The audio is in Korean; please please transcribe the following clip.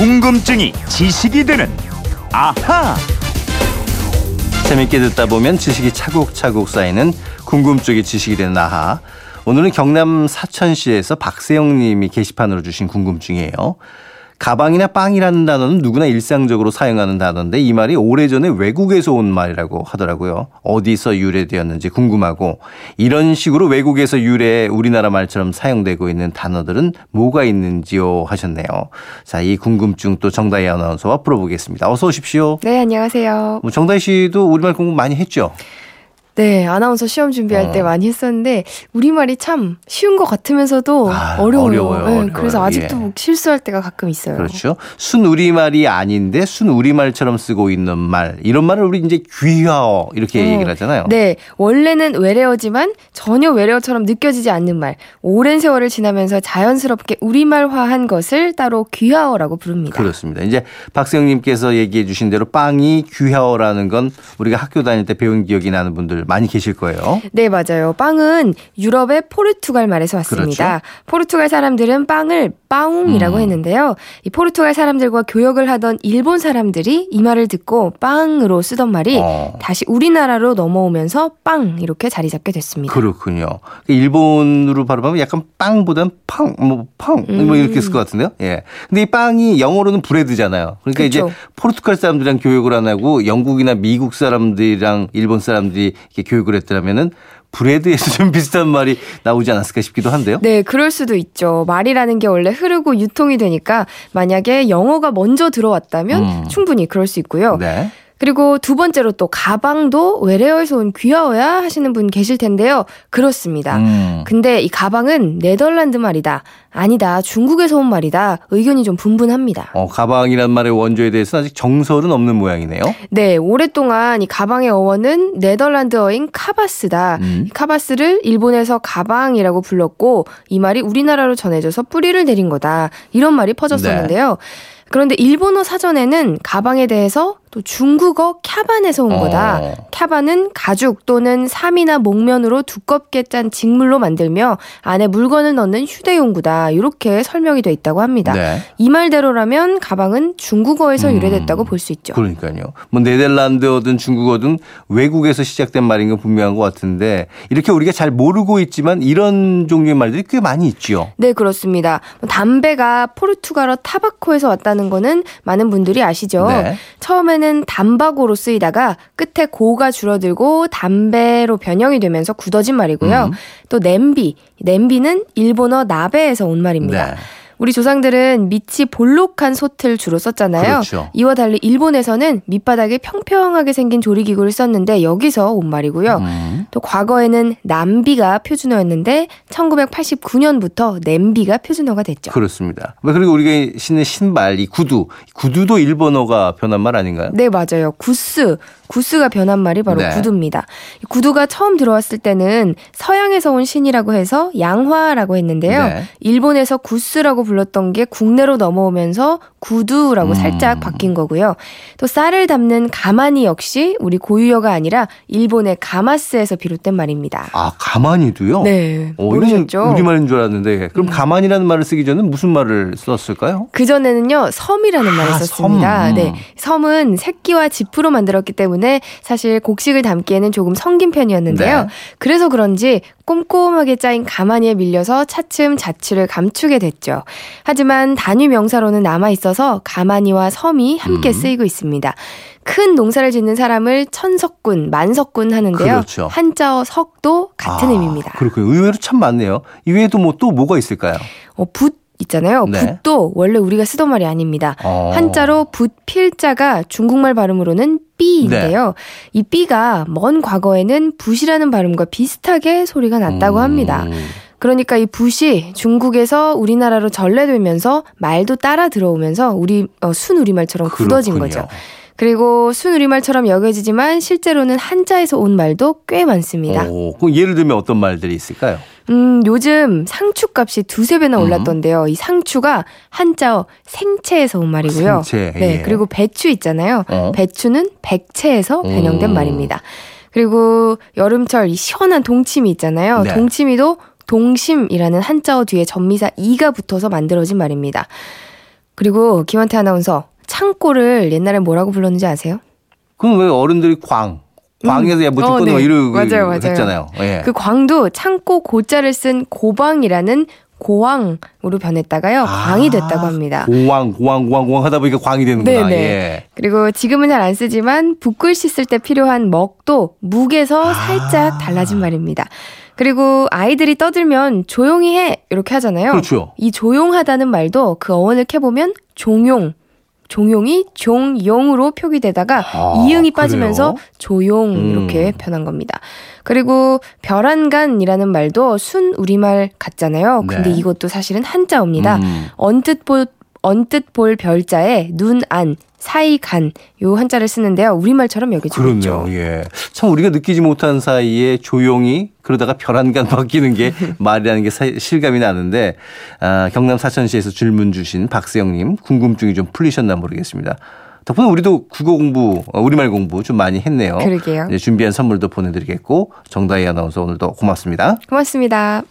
궁금증이 지식이 되는 아하. 재밌게 듣다 보면 지식이 차곡차곡 쌓이는 궁금증이 지식이 되는 아하. 오늘은 경남 사천시에서 박세영 님이 게시판으로 주신 궁금증이에요. 가방이나 빵이라는 단어는 누구나 일상적으로 사용하는 단어인데 이 말이 오래전에 외국에서 온 말이라고 하더라고요. 어디서 유래되었는지 궁금하고 이런 식으로 외국에서 유래 우리나라 말처럼 사용되고 있는 단어들은 뭐가 있는지요 하셨네요. 자, 이 궁금증 또 정다희 아나운서와 풀어보겠습니다. 어서 오십시오. 네, 안녕하세요. 뭐 정다희 씨도 우리말 공부 많이 했죠? 네, 아나운서 시험 준비할 어. 때 많이 했었는데 우리말이 참 쉬운 것 같으면서도 아, 어려워요. 어려워요, 네, 어려워요. 그래서 아직도 예. 뭐 실수할 때가 가끔 있어요. 그렇죠. 순 우리말이 아닌데 순 우리말처럼 쓰고 있는 말. 이런 말을 우리 이제 귀하어 이렇게 어, 얘기를 하잖아요. 네, 원래는 외래어지만 전혀 외래어처럼 느껴지지 않는 말. 오랜 세월을 지나면서 자연스럽게 우리말화한 것을 따로 귀하어라고 부릅니다. 그렇습니다. 이제 박세영님께서 얘기해 주신 대로 빵이 귀하어라는 건 우리가 학교 다닐 때 배운 기억이 나는 분들 많이 계실 거예요. 네, 맞아요. 빵은 유럽의 포르투갈 말에서 왔습니다. 그렇죠. 포르투갈 사람들은 빵을 빠웅이라고 음. 했는데요. 이 포르투갈 사람들과 교역을 하던 일본 사람들이 이 말을 듣고 빵으로 쓰던 말이 어. 다시 우리나라로 넘어오면서 빵 이렇게 자리 잡게 됐습니다. 그렇군요. 일본으로 발음하면 약간 빵보다는 팡, 뭐, 팡, 뭐 이렇게 쓸 것 같은데요. 예. 근데 이 빵이 영어로는 브레드잖아요. 그러니까 이제 그쵸. 포르투갈 사람들이랑 교육을 안 하고 영국이나 미국 사람들이랑 일본 사람들이 교육을 했더라면은 브레드에서 좀 비슷한 말이 나오지 않았을까 싶기도 한데요. 네, 그럴 수도 있죠. 말이라는 게 원래 흐르고 유통이 되니까 만약에 영어가 먼저 들어왔다면 음. 충분히 그럴 수 있고요. 네. 그리고 두 번째로 또 가방도 외래어에서 온 귀하어야 하시는 분 계실 텐데요. 그렇습니다. 음. 근데 이 가방은 네덜란드 말이다. 아니다. 중국에서 온 말이다. 의견이 좀 분분합니다. 어, 가방이란 말의 원조에 대해서는 아직 정설은 없는 모양이네요. 네, 오랫동안 이 가방의 어원은 네덜란드어인 카바스다. 음. 이 카바스를 일본에서 가방이라고 불렀고 이 말이 우리나라로 전해져서 뿌리를 내린 거다. 이런 말이 퍼졌었는데요. 그런데 일본어 사전에는 가방에 대해서 또 중국어 캬반에서 온 거다. 어. 캬반은 가죽 또는 삼이나 목면으로 두껍게 짠 직물로 만들며 안에 물건을 넣는 휴대용구다. 이렇게 설명이 돼 있다고 합니다. 네. 이 말대로라면 가방은 중국어에서 음. 유래됐다고 볼수 있죠. 그러니까요. 뭐 네덜란드어든 중국어든 외국에서 시작된 말인 건 분명한 것 같은데 이렇게 우리가 잘 모르고 있지만 이런 종류의 말들이 꽤 많이 있죠. 네, 그렇습니다. 뭐 담배가 포르투갈어 타바코에서 왔다는 거는 많은 분들이 아시죠? 네. 처음에는 담바고로 쓰이다가 끝에 고가 줄어들고 담배로 변형이 되면서 굳어진 말이고요. 음. 또 냄비, 냄비는 일본어 나베에서 온 말입니다. 네. 우리 조상들은 밑이 볼록한 솥을 주로 썼잖아요. 그렇죠. 이와 달리 일본에서는 밑바닥에 평평하게 생긴 조리기구를 썼는데 여기서 온 말이고요. 음. 또 과거에는 남비가 표준어였는데 1989년부터 냄비가 표준어가 됐죠. 그렇습니다. 뭐 그리고 우리가 신는 신발, 이 구두, 구두도 일본어가 변한 말 아닌가요? 네, 맞아요. 구스. 구스가 변한 말이 바로 네. 구두입니다. 이 구두가 처음 들어왔을 때는 서양에서 온 신이라고 해서 양화라고 했는데요. 네. 일본에서 구스라고 불렀던 게 국내로 넘어오면서 구두라고 음. 살짝 바뀐 거고요. 또 쌀을 담는 가마니 역시 우리 고유어가 아니라 일본의 가마스에서 비롯된 말입니다. 아 가만히도요? 네, 어, 이건 모르셨죠? 음. 우리 말인 줄 알았는데 그럼 가만이라는 말을 쓰기 전에 무슨 말을 썼을까요? 그 전에는요, 섬이라는 말을 아, 썼습니다. 섬. 네. 섬은 새끼와 지프로 만들었기 때문에 사실 곡식을 담기에는 조금 성긴 편이었는데요. 네. 그래서 그런지 꼼꼼하게 짜인 가마니에 밀려서 차츰 자취를 감추게 됐죠. 하지만 단위 명사로는 남아 있어서 가마니와 섬이 함께 음. 쓰이고 있습니다. 큰 농사를 짓는 사람을 천석군, 만석군 하는데요. 그렇죠. 한자어 석도 같은 아, 의미입니다. 그렇군요. 의외로 참 많네요. 이외에도 뭐 또 뭐가 있을까요? 어, 붓 있잖아요. 네. 붓도 원래 우리가 쓰던 말이 아닙니다. 어. 한자로 붓필자가 중국말 발음으로는 삐인데요. 네. 이 삐가 먼 과거에는 붓이라는 발음과 비슷하게 소리가 났다고 음. 합니다. 그러니까 이 붓이 중국에서 우리나라로 전래되면서 말도 따라 들어오면서 우리 어, 순우리말처럼 굳어진 그렇군요. 거죠. 그리고 순우리말처럼 여겨지지만 실제로는 한자에서 온 말도 꽤 많습니다. 오, 그럼 예를 들면 어떤 말들이 있을까요? 음, 요즘 상추 값이 두세 배나 음. 올랐던데요. 이 상추가 한자어 생채에서 온 말이고요. 생채, 네, 예. 그리고 배추 있잖아요. 어. 배추는 백채에서 변형된 음. 말입니다. 그리고 여름철 이 시원한 동치미 있잖아요. 네. 동치미도 동심이라는 한자어 뒤에 전미사 이가 붙어서 만들어진 말입니다. 그리고 김원태 아나운서 창고를 옛날에 뭐라고 불렀는지 아세요? 그럼 왜 어른들이 광 광에서 야 뭐좀 어, 꺼내 네. 이러고 맞아요, 맞아요. 했잖아요. 예. 그 광도 창고 고자를 쓴 고방이라는 고왕으로 변했다가요 광이 됐다고 합니다. 고왕 고왕 고왕 고왕 하다 보니까 광이 되는구나. 네네. 예. 그리고 지금은 잘 안 쓰지만 붓글 씻을 때 필요한 먹도 묵에서 살짝 달라진 말입니다. 그리고 아이들이 떠들면 조용히 해 이렇게 하잖아요. 그렇죠. 이 조용하다는 말도 그 어원을 캐보면 종용. 종용이 종용으로 표기되다가 아, 이응이 빠지면서 그래요? 조용 음. 이렇게 변한 겁니다. 그리고 별안간이라는 말도 순 우리말 같잖아요. 근데 네. 이것도 사실은 한자어입니다. 음. 언뜻 볼 언뜻 볼 별자에 눈 안, 사이 간, 요 한자를 쓰는데요. 우리말처럼 여겨지고 있죠. 그렇네요. 예. 참 우리가 느끼지 못한 사이에 조용히 그러다가 별안간 바뀌는 게 말이라는 게 사- 실감이 나는데 아, 경남 사천시에서 질문 주신 박세영님 궁금증이 좀 풀리셨나 모르겠습니다. 덕분에 우리도 국어 공부, 어, 우리말 공부 좀 많이 했네요. 그러게요. 이제 준비한 선물도 보내드리겠고 정다희 아나운서 오늘도 고맙습니다. 고맙습니다.